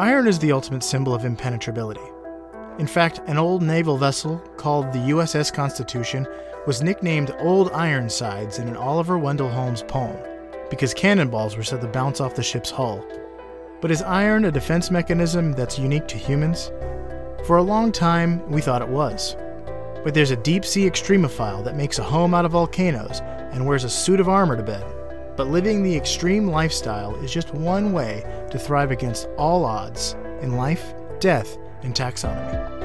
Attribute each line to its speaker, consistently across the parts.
Speaker 1: Iron is the ultimate symbol of impenetrability. In fact, an old naval vessel called the USS Constitution was nicknamed Old Ironsides in an Oliver Wendell Holmes poem because cannonballs were said to bounce off the ship's hull. But is iron a defense mechanism that's unique to humans? For a long time, we thought it was. But there's a deep sea extremophile that makes a home out of volcanoes and wears a suit of armor to bed. But living the extreme lifestyle is just one way to thrive against all odds in life, death, and taxonomy.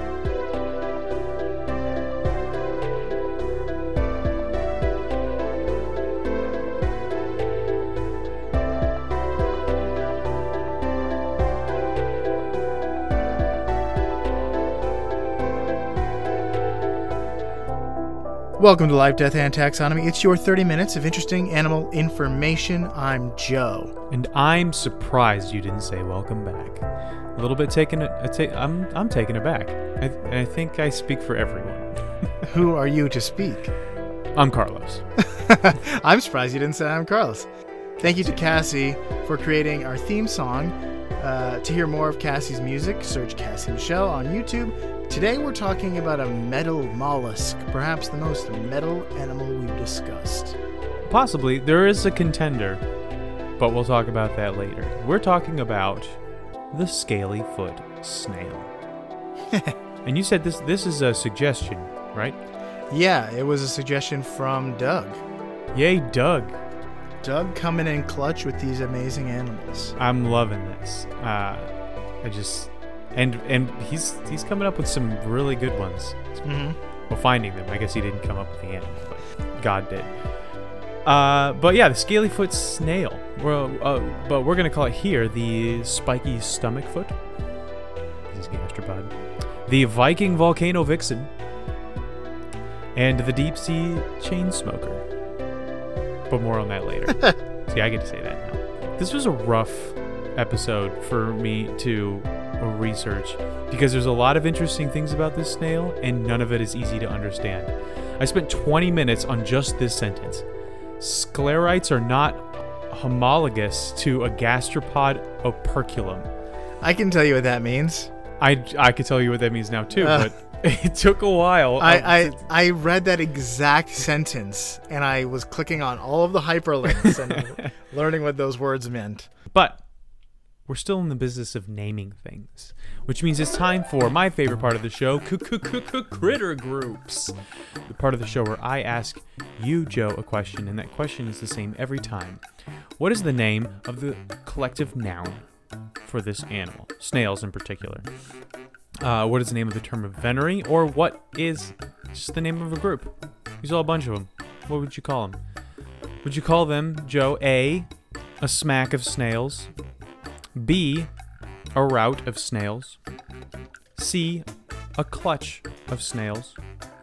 Speaker 1: Welcome to Life, Death, and Taxonomy. It's your 30 minutes of interesting animal information. I'm Joe.
Speaker 2: And I'm surprised you didn't say welcome back. A little bit taken. A ta- I'm I'm taken aback. I, and I think I speak for everyone.
Speaker 1: Who are you to speak?
Speaker 2: I'm Carlos.
Speaker 1: I'm surprised you didn't say I'm Carlos. Thank you to Cassie for creating our theme song. Uh, to hear more of Cassie's music, search Cassie Michelle on YouTube. Today we're talking about a metal mollusk, perhaps the most metal animal we've discussed.
Speaker 2: Possibly there is a contender, but we'll talk about that later. We're talking about the scaly foot snail. and you said this this is a suggestion, right?
Speaker 1: Yeah, it was a suggestion from Doug.
Speaker 2: Yay, Doug.
Speaker 1: Doug coming in clutch with these amazing animals.
Speaker 2: I'm loving this. Uh, I just and and he's he's coming up with some really good ones.
Speaker 1: Mm-hmm.
Speaker 2: Well, finding them. I guess he didn't come up with the end, but God did. Uh, but yeah, the scalyfoot snail. Well, uh, but we're gonna call it here the spiky stomach foot. This is gastropod. The Viking volcano vixen. And the deep sea chain smoker. But more on that later. See, I get to say that now. This was a rough episode for me to research because there's a lot of interesting things about this snail and none of it is easy to understand. I spent 20 minutes on just this sentence. Sclerites are not homologous to a gastropod operculum.
Speaker 1: I can tell you what that means.
Speaker 2: I, I could tell you what that means now too,
Speaker 1: Uh.
Speaker 2: but it took a while.
Speaker 1: I,
Speaker 2: Um,
Speaker 1: I I read that exact sentence and I was clicking on all of the hyperlinks and learning what those words meant.
Speaker 2: But we're still in the business of naming things, which means it's time for my favorite part of the show, critter groups. The part of the show where I ask you, Joe, a question, and that question is the same every time. What is the name of the collective noun for this animal, snails in particular? Uh, what is the name of the term of venery, or what is just the name of a group? There's all a bunch of them. What would you call them? Would you call them, Joe, A, a smack of snails, B, a rout of snails, C, a clutch of snails,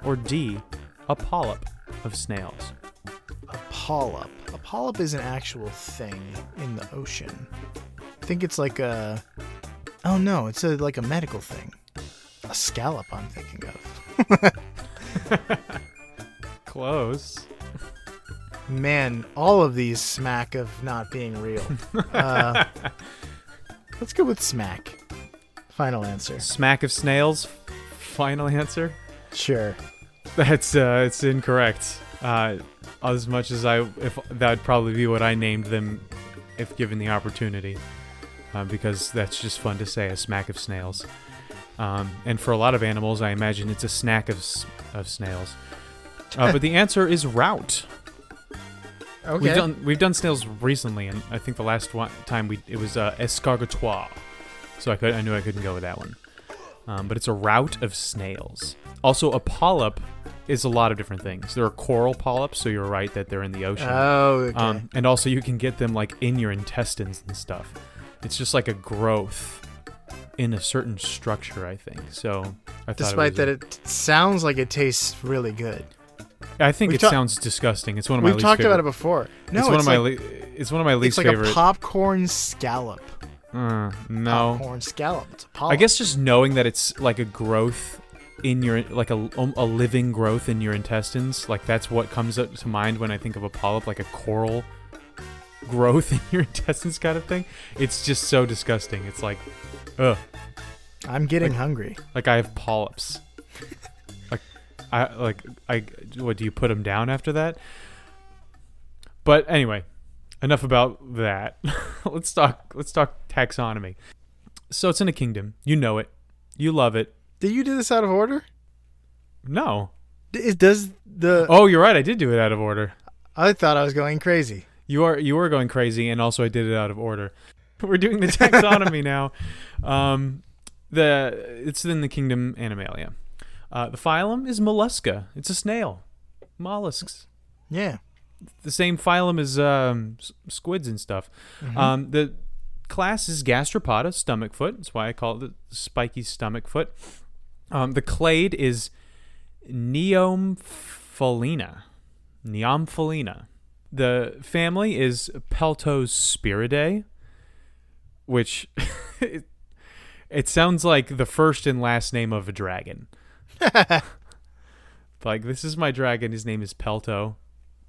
Speaker 2: or D, a polyp of snails?
Speaker 1: A polyp. A polyp is an actual thing in the ocean. I think it's like a. Oh no, it's a like a medical thing. A scallop, I'm thinking of.
Speaker 2: Close.
Speaker 1: Man, all of these smack of not being real. Uh, let's go with smack. Final answer.
Speaker 2: Smack of snails. Final answer.
Speaker 1: Sure.
Speaker 2: That's uh, it's incorrect. Uh, as much as I, if that'd probably be what I named them, if given the opportunity, uh, because that's just fun to say. A smack of snails. Um, and for a lot of animals, I imagine it's a snack of of snails. Uh, but the answer is route.
Speaker 1: Okay.
Speaker 2: We've done we've done snails recently, and I think the last one time we it was uh, escargotois. So I could I knew I couldn't go with that one. Um, but it's a route of snails. Also, a polyp is a lot of different things. There are coral polyps, so you're right that they're in the ocean.
Speaker 1: Oh, okay.
Speaker 2: Um, and also, you can get them like in your intestines and stuff. It's just like a growth in a certain structure, I think. So, I thought
Speaker 1: Despite
Speaker 2: it
Speaker 1: that,
Speaker 2: was
Speaker 1: it sounds like it tastes really good.
Speaker 2: I think
Speaker 1: we've
Speaker 2: it
Speaker 1: ta-
Speaker 2: sounds disgusting. It's one of my
Speaker 1: We've talked
Speaker 2: favorite.
Speaker 1: about it before. No,
Speaker 2: it's one of my le- it's one of my least favorite.
Speaker 1: it's like
Speaker 2: favorite.
Speaker 1: a popcorn scallop.
Speaker 2: Uh, no,
Speaker 1: Popcorn scallop. It's a polyp.
Speaker 2: I guess just knowing that it's like a growth in your like a, a living growth in your intestines, like that's what comes up to mind when I think of a polyp, like a coral growth in your intestines kind of thing. It's just so disgusting. It's like Ugh.
Speaker 1: I'm getting hungry.
Speaker 2: Like I have polyps. I like I what do you put them down after that? But anyway, enough about that. let's talk let's talk taxonomy. So it's in a kingdom. You know it. You love it.
Speaker 1: Did you do this out of order?
Speaker 2: No.
Speaker 1: It does the.
Speaker 2: Oh, you're right. I did do it out of order.
Speaker 1: I thought I was going crazy.
Speaker 2: You are you were going crazy, and also I did it out of order. We're doing the taxonomy now. Um, the it's in the kingdom Animalia. Uh, the phylum is Mollusca. It's a snail. Mollusks.
Speaker 1: Yeah.
Speaker 2: The same phylum as um, squids and stuff. Um, the class is Gastropoda, stomach foot. That's why I call it the spiky stomach foot. Um, the clade is Neomphalina. Neomphalina. The family is Peltospiridae, which it, it sounds like the first and last name of a dragon. like this is my dragon. His name is Pelto,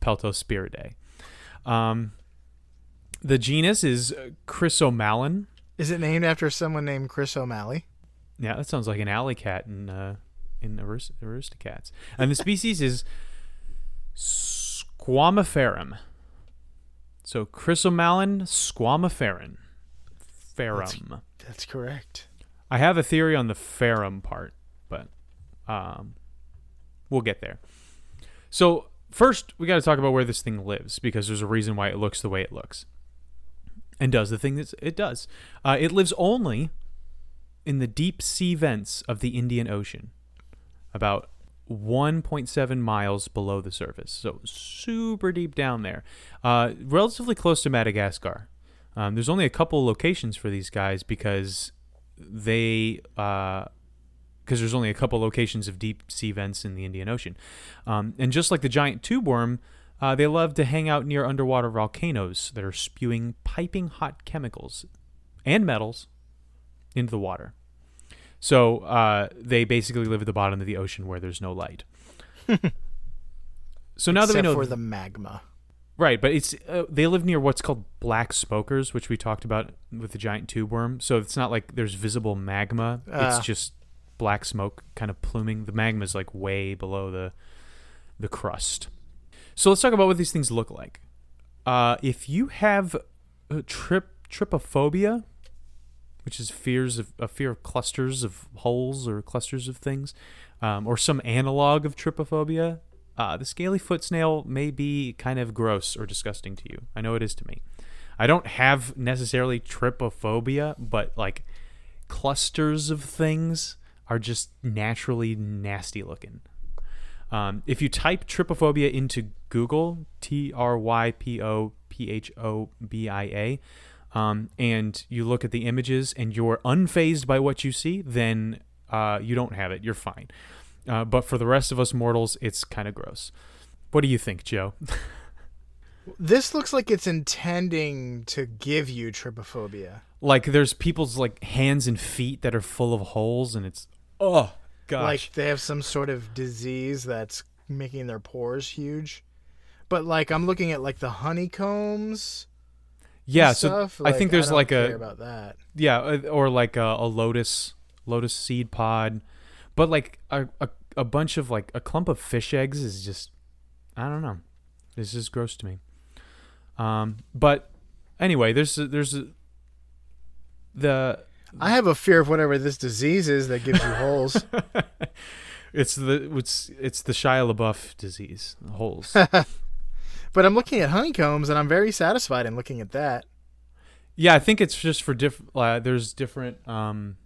Speaker 2: Peltospiridae. Um, the genus is Chrysomallon.
Speaker 1: Is it named after someone named Chris O'Malley?
Speaker 2: Yeah, that sounds like an alley cat in uh, in Arist- Aristocats. And the species is Squamiferum. So Chrysomallon squamiferum. Ferrum.
Speaker 1: That's correct.
Speaker 2: I have a theory on the ferrum part, um, we'll get there. So first, we got to talk about where this thing lives because there's a reason why it looks the way it looks, and does the thing that it does. Uh, it lives only in the deep sea vents of the Indian Ocean, about 1.7 miles below the surface. So super deep down there, uh, relatively close to Madagascar. Um, there's only a couple locations for these guys because they because there's only a couple locations of deep sea vents in the Indian Ocean, um, and just like the giant tube worm, uh, they love to hang out near underwater volcanoes that are spewing piping hot chemicals and metals into the water. So uh, they basically live at the bottom of the ocean where there's no light. so now that we
Speaker 1: Except
Speaker 2: know
Speaker 1: for the magma.
Speaker 2: Right, but it's uh, they live near what's called black smokers, which we talked about with the giant tube worm. So it's not like there's visible magma;
Speaker 1: Ah.
Speaker 2: it's just black smoke kind of pluming. The magma is like way below the the crust. So let's talk about what these things look like. Uh, if you have trip trypophobia, which is fears of a fear of clusters of holes or clusters of things, um, or some analog of trypophobia, uh, the scaly foot snail may be kind of gross or disgusting to you. I know it is to me. I don't have necessarily trypophobia, but like clusters of things are just naturally nasty looking. Um, if you type trypophobia into Google, T R Y P O P H O B I A, um, and you look at the images and you're unfazed by what you see, then uh, you don't have it. You're fine. Uh, but for the rest of us mortals, it's kind of gross. What do you think, Joe?
Speaker 1: This looks like it's intending to give you trypophobia.
Speaker 2: like, there's people's like hands and feet that are full of holes, and it's oh gosh.
Speaker 1: Like they have some sort of disease that's making their pores huge. But like I'm looking at like the honeycombs.
Speaker 2: yeah, so
Speaker 1: stuff.
Speaker 2: I think
Speaker 1: Like,
Speaker 2: there's
Speaker 1: don't
Speaker 2: like a
Speaker 1: about that.
Speaker 2: yeah, uh, or like a, a lotus lotus seed pod, but like a, a a bunch of like a clump of fish eggs is just I don't know. It's just gross to me. Um, but anyway, there's a, there's a, the
Speaker 1: I have a fear of whatever this disease is that gives you holes.
Speaker 2: it's the it's it's the Shia LaBeouf disease holes.
Speaker 1: But I'm looking at honeycombs and I'm very satisfied in looking at that.
Speaker 2: yeah, I think it's just for diff. Uh, there's different um,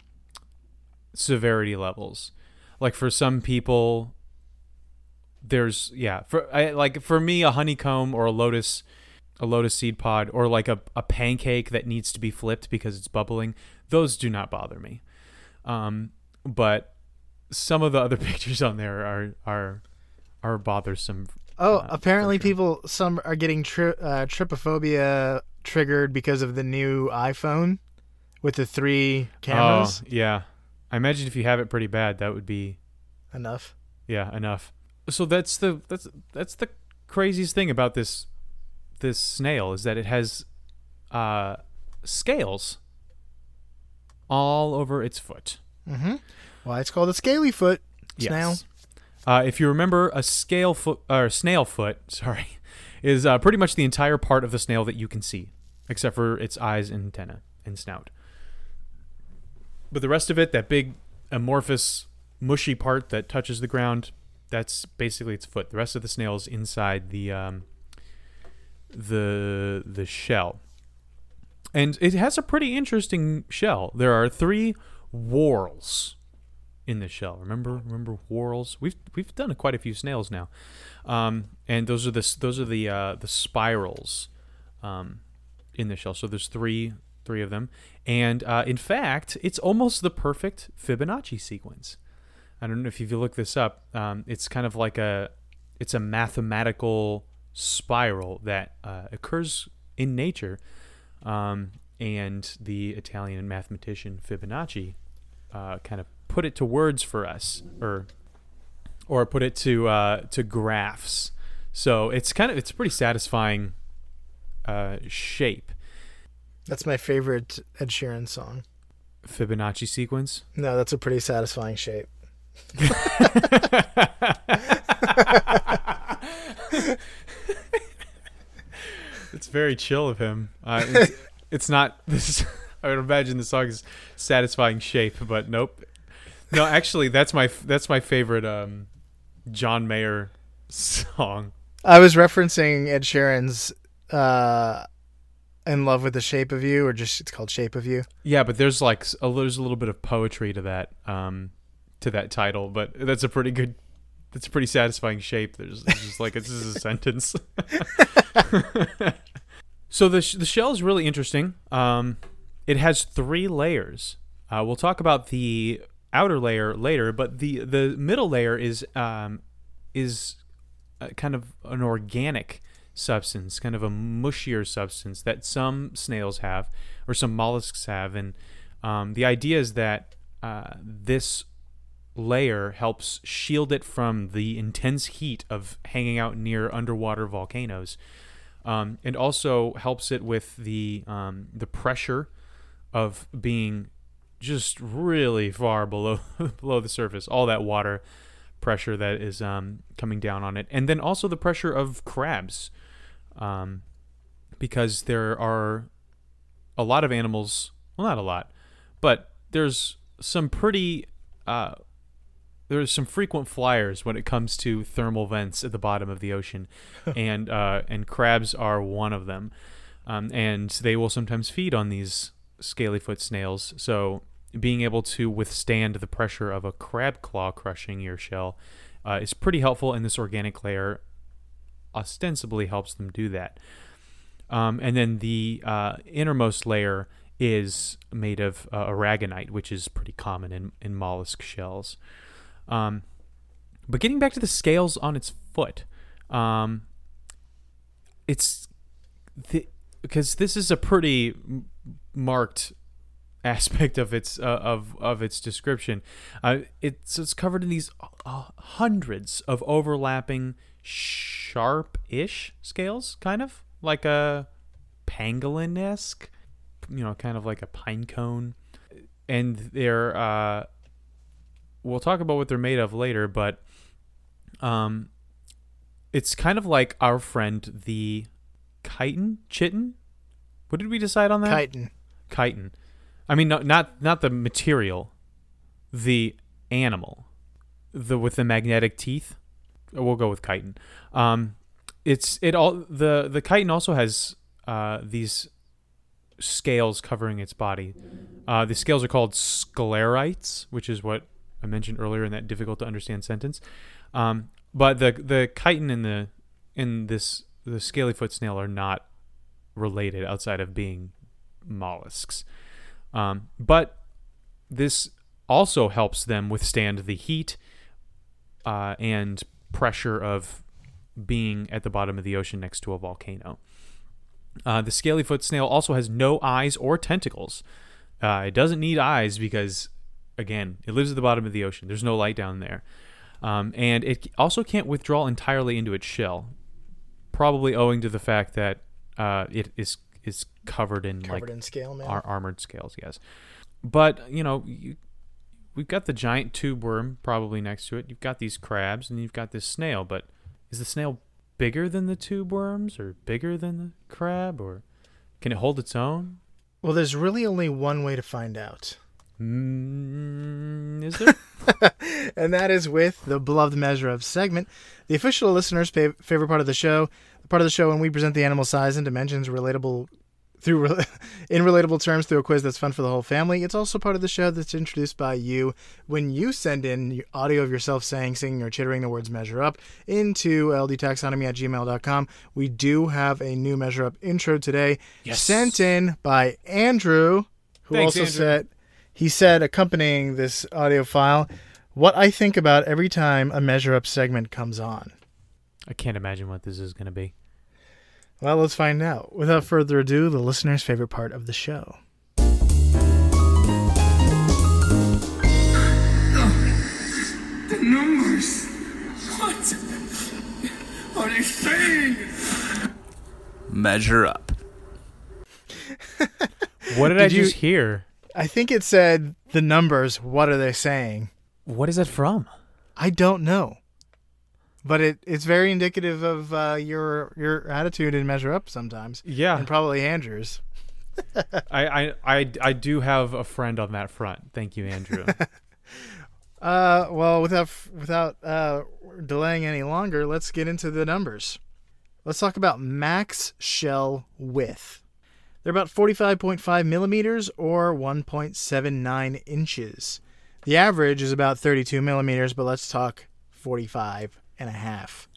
Speaker 2: severity levels. Like for some people, there's yeah for I, like for me a honeycomb or a lotus a lotus seed pod or like a, a pancake that needs to be flipped because it's bubbling those do not bother me um but some of the other pictures on there are are are bothersome
Speaker 1: Oh,
Speaker 2: Uh,
Speaker 1: apparently
Speaker 2: sure.
Speaker 1: people some are getting tri- uh, trypophobia triggered because of the new iPhone with the three cameras.
Speaker 2: oh yeah i imagine if you have it pretty bad that would be
Speaker 1: Enough.
Speaker 2: yeah enough so that's the that's that's the craziest thing about this this snail is that it has uh scales all over its foot.
Speaker 1: Mm-hmm. Why it's called a scaly foot snail.
Speaker 2: Yes. Uh, if you remember, a scale foot or snail foot, sorry, is uh, pretty much the entire part of the snail that you can see, except for its eyes, and antenna, and snout. But the rest of it, that big amorphous, mushy part that touches the ground, that's basically its foot. The rest of the snail is inside the um, the the shell, and it has a pretty interesting shell. There are three whorls in the shell. Remember, remember whorls. We've we've done quite a few snails now, um, and those are the those are the uh, the spirals um, in the shell. So there's three three of them, and uh, in fact, it's almost the perfect Fibonacci sequence. I don't know if you look this up. Um, it's kind of like a it's a mathematical spiral that uh, occurs in nature, um, and the Italian mathematician Fibonacci uh, kind of put it to words for us, or or put it to uh, to graphs. So it's kind of it's a pretty satisfying uh, shape.
Speaker 1: That's my favorite Ed Sheeran song.
Speaker 2: Fibonacci sequence.
Speaker 1: No, that's a pretty satisfying shape.
Speaker 2: it's very chill of him. Uh, it's, it's not this. I would imagine the song is satisfying shape, but nope. No, actually, that's my that's my favorite um, John Mayer song.
Speaker 1: I was referencing Ed Sheeran's uh, "In Love with the Shape of You," or just it's called "Shape of You."
Speaker 2: Yeah, but there's like a, there's a little bit of poetry to that um, to that title, but that's a pretty good. That's a pretty satisfying shape. There's, there's just like this is a sentence. So the sh- the shell is really interesting. Um, it has three layers. Uh, we'll talk about the outer layer later, but the the middle layer is um, is kind of an organic substance, kind of a mushier substance that some snails have or some mollusks have, and um, the idea is that uh, this layer helps shield it from the intense heat of hanging out near underwater volcanoes, um, and also helps it with the um, the pressure of being just really far below below the surface. All that water pressure that is um, coming down on it, and then also the pressure of crabs, um, because there are a lot of animals. Well, not a lot, but there's some pretty uh, there's some frequent flyers when it comes to thermal vents at the bottom of the ocean, and uh, and crabs are one of them, um, and they will sometimes feed on these scalyfoot snails. So being able to withstand the pressure of a crab claw crushing your shell uh, is pretty helpful, and this organic layer ostensibly helps them do that. Um, and then the uh, innermost layer is made of uh, aragonite, which is pretty common in, in mollusk shells. Um, but getting back to the scales on its foot, um, it's the, because this is a pretty marked aspect of its uh, of of its description. Uh, it's it's covered in these uh, hundreds of overlapping sharp-ish scales, kind of like a pangolin esque, you know, kind of like a pine cone, and they're. We'll talk about what they're made of later, but um, it's kind of like our friend the chiton, chitin. What did we decide on that?
Speaker 1: Chitin.
Speaker 2: Chitin. I mean, no, not not the material, the animal, the with the magnetic teeth. We'll go with chitin. Um, it's it all the the chiton also has uh, these scales covering its body. Uh, the scales are called sclerites, which is what I mentioned earlier in that difficult to understand sentence. Um, but the the chiton in the in this the scalyfoot snail are not related outside of being mollusks. Um, but this also helps them withstand the heat uh, and pressure of being at the bottom of the ocean next to a volcano. Uh, the scalyfoot snail also has no eyes or tentacles. Uh, it doesn't need eyes because, again, it lives at the bottom of the ocean. There's no light down there. Um, and it also can't withdraw entirely into its shell, probably owing to the fact that uh, it is is covered in
Speaker 1: Covered
Speaker 2: like
Speaker 1: in scale
Speaker 2: ar- armored scales, yes. But you know, you, we've got the giant tube worm probably next to it. You've got these crabs, and you've got this snail. But is the snail bigger than the tube worms, or bigger than the crab, or can it hold its own?
Speaker 1: Well, there's really only one way to find out.
Speaker 2: Mm, is there?
Speaker 1: and that is with the beloved measure of segment, the official listener's fav- favorite part of the show, the part of the show when we present the animal size and dimensions relatable through in relatable terms through a quiz that's fun for the whole family. It's also part of the show that's introduced by you when you send in audio of yourself saying, singing, or chittering the words measure up into ldtaxonomy at gmail.com. We do have a new measure up intro today,
Speaker 2: Yes.
Speaker 1: sent in by Andrew, who
Speaker 2: Thanks,
Speaker 1: also
Speaker 2: Andrew.
Speaker 1: said he said accompanying this audio file what I think about every time a measure up segment comes on.
Speaker 2: I can't imagine what this is going to be.
Speaker 1: Well, let's find out. Without further ado, the listener's favorite part of the show.
Speaker 3: The numbers. What are they saying?
Speaker 4: Measure up.
Speaker 2: What did, I
Speaker 1: Did you-
Speaker 2: just hear?
Speaker 1: I think it said the numbers. What are they saying?
Speaker 2: What is it from?
Speaker 1: I don't know, but it, it's very indicative of uh, your your attitude in measure up sometimes,
Speaker 2: Yeah,
Speaker 1: and probably Andrew's.
Speaker 2: I, I, I, I do have a friend on that front. Thank you, Andrew.
Speaker 1: Uh, well, without without uh, delaying any longer, let's get into the numbers. Let's talk about max shell width. They're about 45.5 millimeters or 1.79 inches. The average is about 32 millimeters, but let's talk 45 and a half.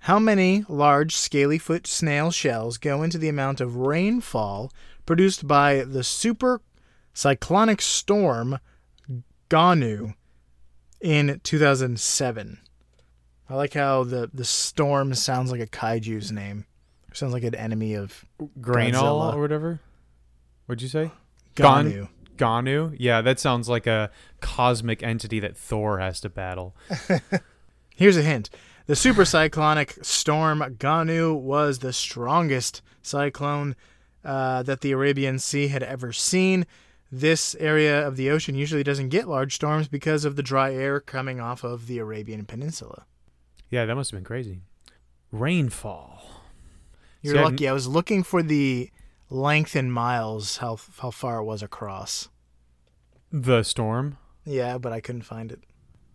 Speaker 1: How many large scaly foot snail shells go into the amount of rainfall produced by the super cyclonic storm Gonu in 2007? I like how the, the storm sounds like a kaiju's name. Sounds like an enemy of
Speaker 2: Grainol
Speaker 1: Godzilla.
Speaker 2: or whatever. What'd you say? Gon-
Speaker 1: Gonu.
Speaker 2: Gonu? Yeah, that sounds like a cosmic entity that Thor has to battle.
Speaker 1: Here's a hint. The super cyclonic storm Gonu was the strongest cyclone uh, that the Arabian Sea had ever seen. This area of the ocean usually doesn't get large storms because of the dry air coming off of the Arabian Peninsula.
Speaker 2: Yeah, that must have been crazy. Rainfall.
Speaker 1: You're
Speaker 2: See, I-
Speaker 1: lucky. I was looking for the length in miles, how how far it was across.
Speaker 2: The storm.
Speaker 1: Yeah, but I couldn't find it.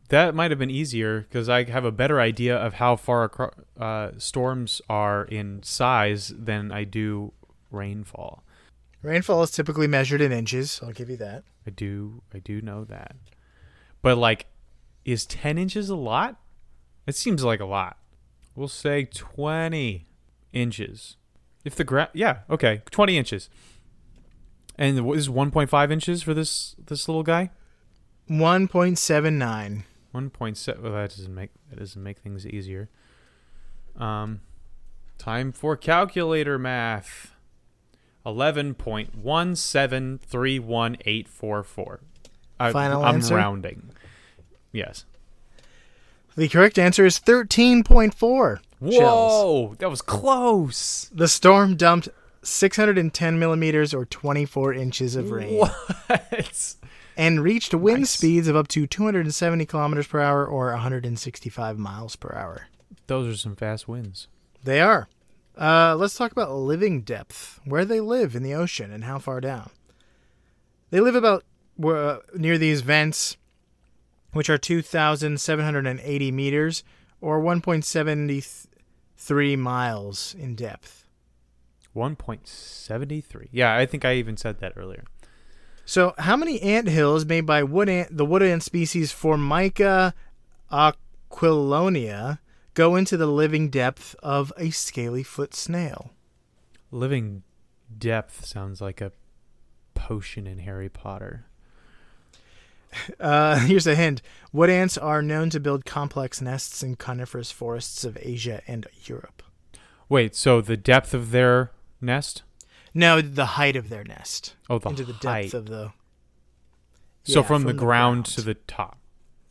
Speaker 2: That might have been easier because I have a better idea of how far acro- uh, storms are in size than I do rainfall.
Speaker 1: Rainfall is typically measured in inches. I'll give you that.
Speaker 2: I do, I do know that. But like, is ten inches a lot? It seems like a lot. We'll say twenty inches. If the gra- yeah, okay, twenty inches. And what is one point five inches for this this little guy?
Speaker 1: 1.79.
Speaker 2: One point seven. Well, that doesn't make that doesn't make things easier. Um, time for calculator math. Eleven point one seven three one eight four four.
Speaker 1: Final
Speaker 2: I'm
Speaker 1: answer?
Speaker 2: rounding. Yes.
Speaker 1: The correct answer is 13.4 shells.
Speaker 2: Whoa, that was close.
Speaker 1: The storm dumped 610 millimeters or 24 inches of rain
Speaker 2: What?
Speaker 1: and reached wind
Speaker 2: Nice.
Speaker 1: speeds of up to 270 kilometers per hour or 165 miles per hour.
Speaker 2: Those are some fast winds.
Speaker 1: They are. Uh, let's talk about living depth, where they live in the ocean and how far down. They live about uh, near these vents, which are 2,780 meters or 1.73 miles in depth.
Speaker 2: One point seventy three. Yeah, I think I even said that earlier.
Speaker 1: So, how many ant hills made by wood ant, the wood ant species Formica aquilonia go into the living depth of a scaly foot snail?
Speaker 2: Living depth sounds like a potion in Harry Potter.
Speaker 1: Uh, here's a hint. Wood ants are known to build complex nests in coniferous forests of Asia and Europe.
Speaker 2: Wait, so the depth of their nest?
Speaker 1: No, the height of their nest.
Speaker 2: Oh, the
Speaker 1: into the depth
Speaker 2: height.
Speaker 1: of the.
Speaker 2: so
Speaker 1: Yeah,
Speaker 2: from, the, ground to the top.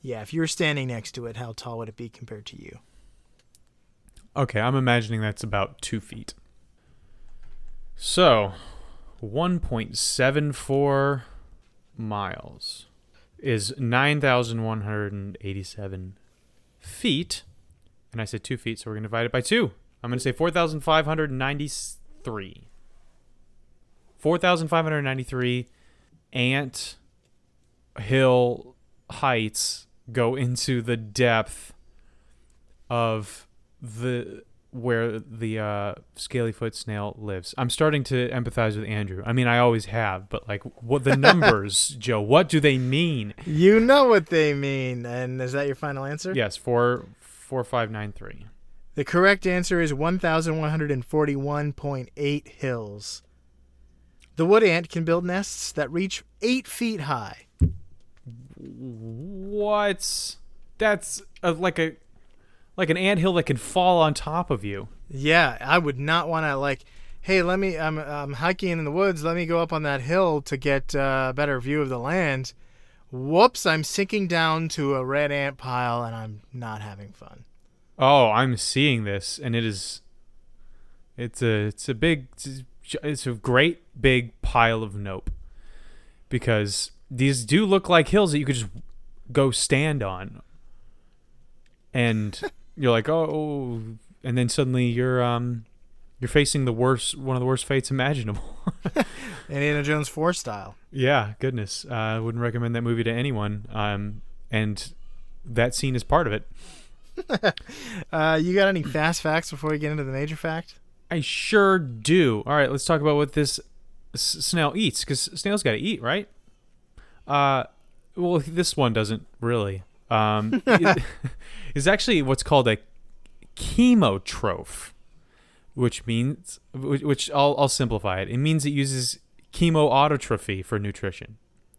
Speaker 1: Yeah, if you were standing next to it, how tall would it be compared to you?
Speaker 2: Okay, I'm imagining that's about two feet. So, 1.74 miles is 9,187 feet. And I said two feet, so we're going to divide it by two. I'm going to say 4,593. 4,593 ant hill heights go into the depth of the where the uh, scalyfoot snail lives. I'm starting to empathize with Andrew. I mean, I always have, but like, what the numbers, Joe? What do they mean?
Speaker 1: You know what they mean. And is that your final answer?
Speaker 2: Yes, four four five nine three.
Speaker 1: The correct answer is 1,141.8 hills. The wood ant can build nests that reach eight feet high.
Speaker 2: What? That's a, like a like an anthill that can fall on top of you.
Speaker 1: Yeah, I would not want to like. Hey, let me. I'm I'm hiking in the woods. Let me go up on that hill to get uh, a better view of the land. Whoops! I'm sinking down to a red ant pile, and I'm not having fun.
Speaker 2: Oh, I'm seeing this, and it is. It's a it's a big it's a great big pile of nope, because these do look like hills that you could just go stand on, and you're like oh, and then suddenly you're um you're facing the worst one of the worst fates imaginable.
Speaker 1: Indiana Jones 4 style.
Speaker 2: yeah, goodness, uh, I wouldn't recommend that movie to anyone. Um, and that scene is part of it.
Speaker 1: Uh, you got any fast facts before we get into the major fact?
Speaker 2: I sure do. All right, let's talk about what this s- snail eats because snails got to eat, right? Uh, well, this one doesn't really. Um, it's actually what's called a chemotroph, which means, which, which I'll, I'll simplify it. It means it uses chemoautotrophy for nutrition.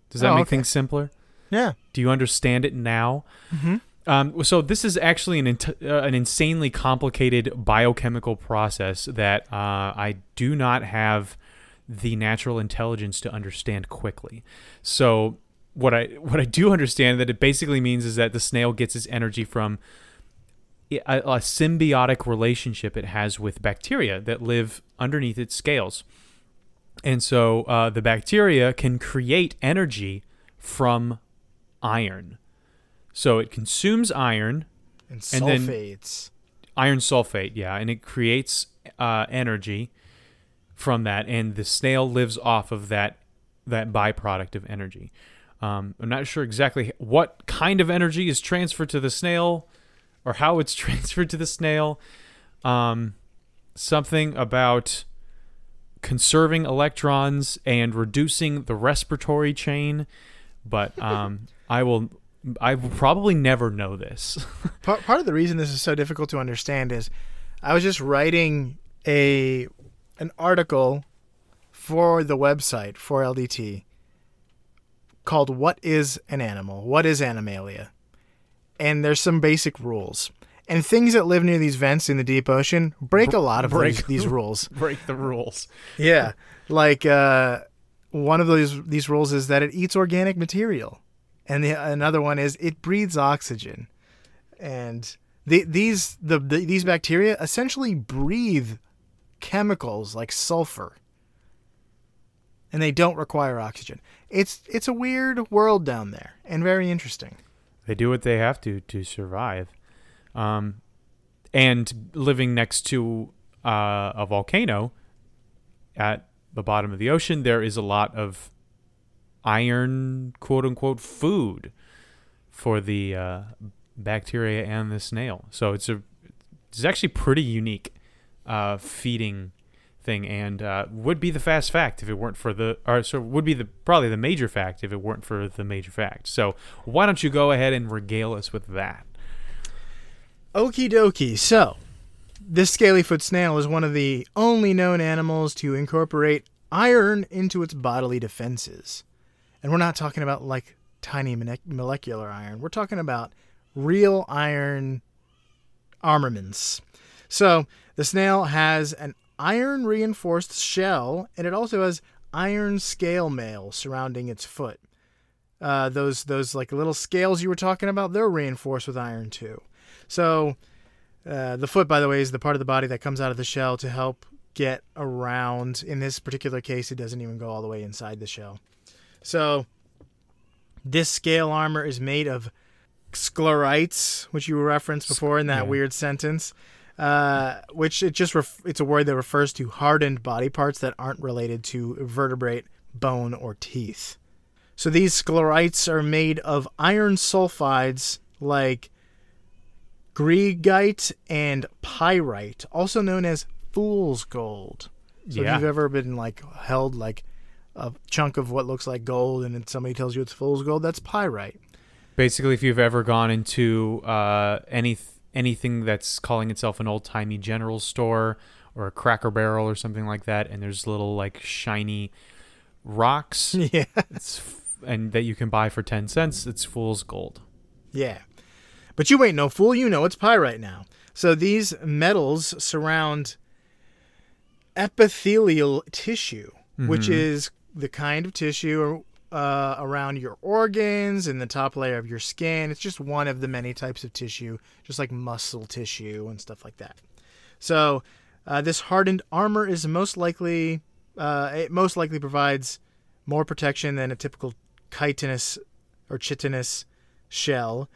Speaker 2: Does that
Speaker 1: Oh,
Speaker 2: make
Speaker 1: okay.
Speaker 2: things simpler?
Speaker 1: Yeah.
Speaker 2: Do you understand it now?
Speaker 1: Mm-hmm.
Speaker 2: Um, so this is actually an int- uh, an insanely complicated biochemical process that uh, I do not have the natural intelligence to understand quickly. So what I what I do understand that it basically means is that the snail gets its energy from a, a symbiotic relationship it has with bacteria that live underneath its scales. And so uh, the bacteria can create energy from iron. So it consumes iron,
Speaker 1: And
Speaker 2: And
Speaker 1: sulfates.
Speaker 2: iron sulfate, yeah, and it creates uh, energy from that, and the snail lives off of that that byproduct of energy. Um, I'm not sure exactly what kind of energy is transferred to the snail, or how it's transferred to the snail. Um, something about conserving electrons and reducing the respiratory chain, but um, I will. I will probably never know this.
Speaker 1: part, part of the reason this is so difficult to understand is I was just writing a an article for the website for LDT called "What is an animal? What is animalia?" And there's some basic rules. And things that live near these vents in the deep ocean break a lot of
Speaker 2: break.
Speaker 1: these, these rules.
Speaker 2: break the rules.
Speaker 1: Yeah, like uh, one of those these rules is that it eats organic material, and the another one is it breathes oxygen, and the, these the, the these bacteria essentially breathe chemicals like sulfur, and they don't require oxygen. It's it's a weird world down there and very interesting.
Speaker 2: They do what they have to to survive. Um, and living next to uh, a volcano at the bottom of the ocean, there is a lot of iron, quote unquote, food for the uh, bacteria and the snail. So it's a it's actually pretty unique uh, feeding thing, and uh, would be the fast fact if it weren't for the or so would be the probably the major fact if it weren't for the major fact. So why don't you go ahead and regale us with that?
Speaker 1: Okie dokie. So, this scalyfoot snail is one of the only known animals to incorporate iron into its bodily defenses. And we're not talking about like tiny molecular iron, we're talking about real iron armaments. So, the snail has an iron reinforced shell, and it also has iron scale mail surrounding its foot. Uh, those those like little scales you were talking about, they're reinforced with iron too. So, uh, the foot, by the way, is the part of the body that comes out of the shell to help get around. In this particular case, it doesn't even go all the way inside the shell. So, This scale armor is made of sclerites, which you referenced before in that
Speaker 2: yeah.
Speaker 1: weird sentence. Uh, which it just ref- it's a word that refers to hardened body parts that aren't related to vertebrate, bone, or teeth. So these sclerites are made of iron sulfides like greigite and pyrite, also known as fool's gold. So
Speaker 2: Yeah.
Speaker 1: if you've ever been like held like a chunk of what looks like gold and then somebody tells you it's fool's gold, that's pyrite.
Speaker 2: Basically, if you've ever gone into uh, any anything that's calling itself an old timey general store or a Cracker Barrel or something like that, and there's little like shiny rocks,
Speaker 1: yeah.
Speaker 2: it's f- and that you can buy for ten cents, it's fool's gold.
Speaker 1: Yeah. But you ain't no fool, you know it's pyrite now. So these metals surround epithelial tissue, which
Speaker 2: Mhm.
Speaker 1: is the kind of tissue uh, around your organs and the top layer of your skin. It's just one of the many types of tissue, just like muscle tissue and stuff like that. So uh, this hardened armor is most likely uh, it most likely provides more protection than a typical chitinous or chitinous shell.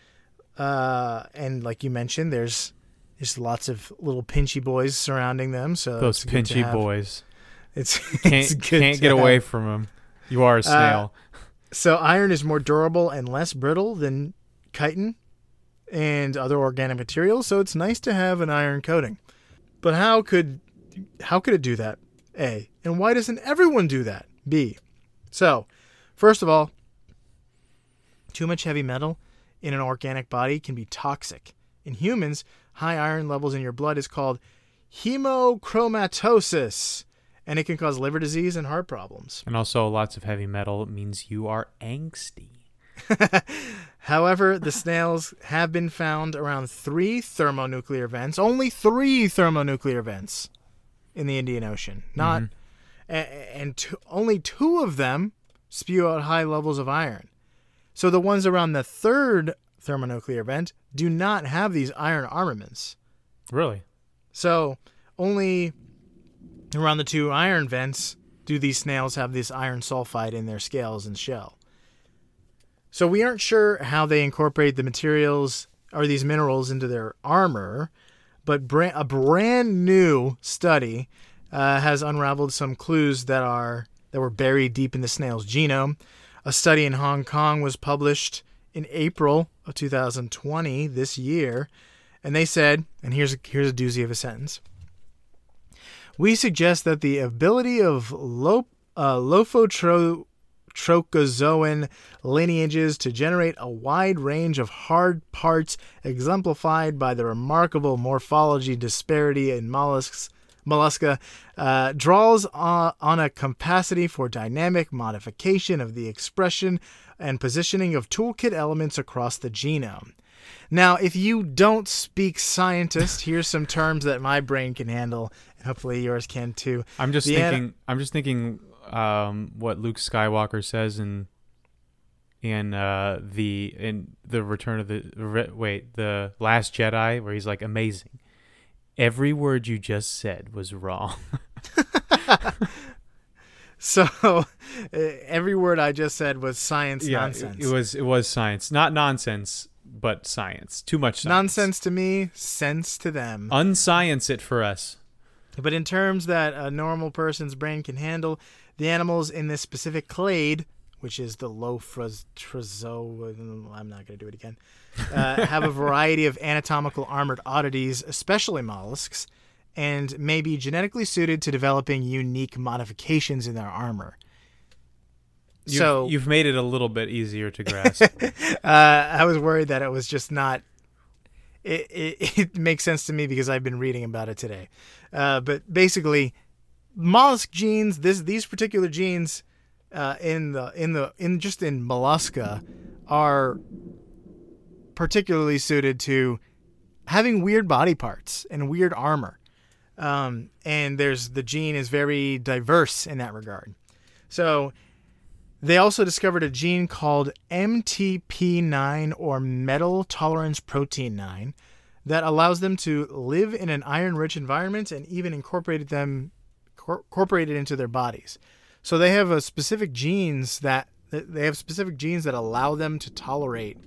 Speaker 1: Uh, and like you mentioned, there's there's lots of little pinchy boys surrounding them. So
Speaker 2: Those
Speaker 1: it's good to
Speaker 2: pinchy boys
Speaker 1: It's
Speaker 2: can't
Speaker 1: it's
Speaker 2: can't get away
Speaker 1: have.
Speaker 2: from them. You are a snail.
Speaker 1: So iron is more durable and less brittle than chitin and other organic materials. So it's nice to have an iron coating. But how could how could it do that? A. And why doesn't everyone do that? B. So, first of all, too much heavy metal in an organic body can be toxic. In humans, high iron levels in your blood is called hemochromatosis, and it can cause liver disease and heart problems.
Speaker 2: and also, lots of heavy metal means you are angsty.
Speaker 1: However, the snails have been found around three thermonuclear vents, only three thermonuclear vents in the Indian Ocean. Not, mm-hmm. a- and two, only two of them spew out high levels of iron. So the ones around the third thermonuclear vent do not have these iron armaments.
Speaker 2: Really?
Speaker 1: So only around the two iron vents do these snails have this iron sulfide in their scales and shell. So we aren't sure how they incorporate the materials or these minerals into their armor, but bra- a brand new study uh, has unraveled some clues that are that were buried deep in the snail's genome. A study in Hong Kong was published in April of 2020 this year, and they said, and here's here's a doozy of a sentence. We suggest that the ability of lo, uh, Lophotrochozoan lineages to generate a wide range of hard parts, exemplified by the remarkable morphology disparity in mollusks, mollusca, uh, draws on a capacity for dynamic modification of the expression and positioning of toolkit elements across the genome. Now, if you don't speak scientist, here's some terms that my brain can handle, and hopefully yours can too.
Speaker 2: I'm just
Speaker 1: The
Speaker 2: thinking. I'm just thinking. Um, what Luke Skywalker says in in uh, the in the Return of the re, wait the Last Jedi, where he's like amazing. Every word you just said was wrong.
Speaker 1: So, every word I just said was science nonsense.
Speaker 2: It, it was it was science, not nonsense, but science. Too much science.
Speaker 1: nonsense to me, sense to them.
Speaker 2: Unscience it for us.
Speaker 1: But in terms that a normal person's brain can handle, the animals in this specific clade, which is the Lophrozoa, I'm not going to do it again, uh, have a variety of anatomical armored oddities, especially mollusks, and may be genetically suited to developing unique modifications in their armor.
Speaker 2: You've,
Speaker 1: so
Speaker 2: you've made it a little bit easier to grasp.
Speaker 1: uh, I was worried that it was just not. It, it, it makes sense to me because I've been reading about it today. Uh, but basically, mollusk genes, this these particular genes uh, in the in the in just in mollusca are particularly suited to having weird body parts and weird armor. Um, and there's the gene is very diverse in that regard. So they also discovered a gene called MTP9 or metal tolerance protein 9 that allows them to live in an iron rich environment and even incorporated them incorporated into their bodies. So they have a specific genes that They have specific genes that allow them to tolerate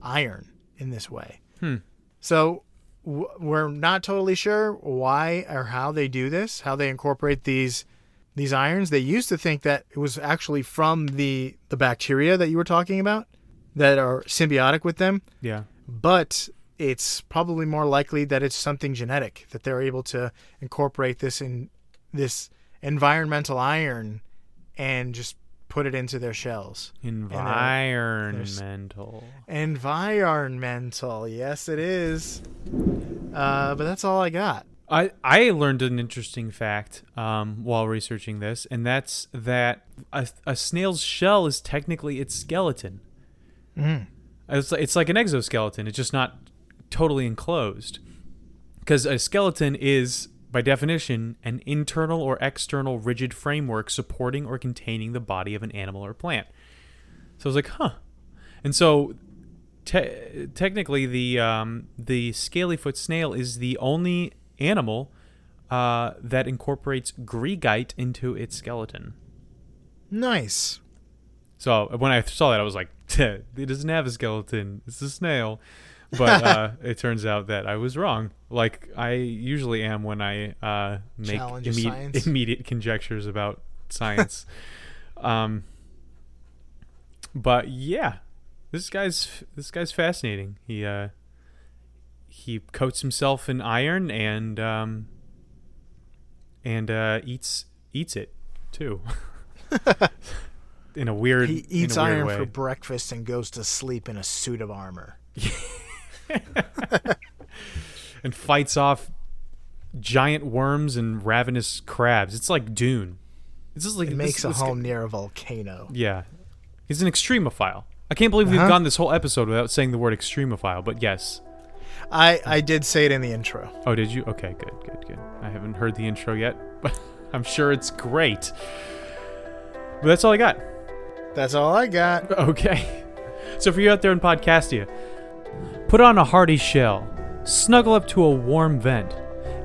Speaker 1: iron in this way.
Speaker 2: Hmm.
Speaker 1: So we're not totally sure why or how they do this, how they incorporate these these irons. They used to think that it was actually from the the bacteria that you were talking about that are symbiotic with them,
Speaker 2: Yeah.
Speaker 1: but it's probably more likely that it's something genetic that they're able to incorporate this in this environmental iron and just put it into their shells.
Speaker 2: Environmental.
Speaker 1: Environmental, yes, it is. Uh, but that's all I got.
Speaker 2: I, I learned an interesting fact um, while researching this, and that's that a, a snail's shell is technically its skeleton.
Speaker 1: Mm.
Speaker 2: It's, it's like an exoskeleton. It's just not totally enclosed. Because a skeleton is, by definition, an internal or external rigid framework supporting or containing the body of an animal or plant. So I was like, huh. And so, te- technically, the um, the scalyfoot snail is the only animal uh, that incorporates greigite into its skeleton.
Speaker 1: Nice.
Speaker 2: So when I saw that, I was like, it doesn't have a skeleton. It's a snail. But uh, it turns out that I was wrong. Like I usually am when I uh, make imme- immediate conjectures about science. um, but yeah, this guy's this guy's fascinating. He uh, he coats himself in iron and um, and uh, eats eats it too. in a weird
Speaker 1: He eats
Speaker 2: in a weird
Speaker 1: iron
Speaker 2: way.
Speaker 1: for breakfast and goes to sleep in a suit of armor.
Speaker 2: and fights off giant worms and ravenous crabs. It's like Dune. It's just like
Speaker 1: It
Speaker 2: this-
Speaker 1: makes a
Speaker 2: this
Speaker 1: home
Speaker 2: guy-
Speaker 1: near a volcano.
Speaker 2: yeah, he's an extremophile. I can't believe we've
Speaker 1: Uh-huh.
Speaker 2: gone this whole episode without saying the word extremophile. But yes.
Speaker 1: I, I did say it in the intro.
Speaker 2: Oh, did you? Okay, good, good, good. I haven't heard the intro yet, but I'm sure it's great. But that's all I got.
Speaker 1: That's all I got.
Speaker 2: Okay. So for you out there in Podcastia, put on a hearty shell, snuggle up to a warm vent,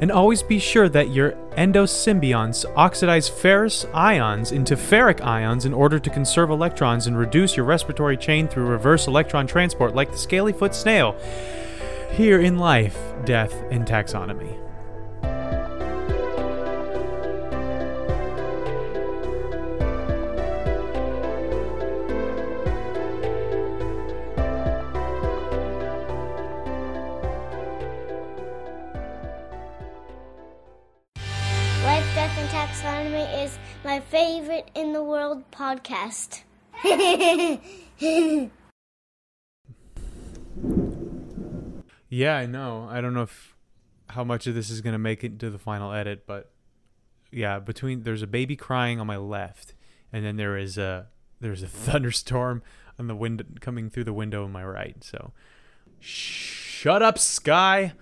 Speaker 2: and always be sure that your endosymbionts oxidize ferrous ions into ferric ions in order to conserve electrons and reduce your respiratory chain through reverse electron transport like the scalyfoot snail. Here in life, death, and taxonomy.
Speaker 4: Life, Death, and Taxonomy is my favorite in the world podcast.
Speaker 2: Yeah, I know. I don't know if how much of this is gonna make it into the final edit, but yeah, between there's a baby crying on my left, and then there is a there's a thunderstorm on the wind coming through the window on my right. So shut up, sky.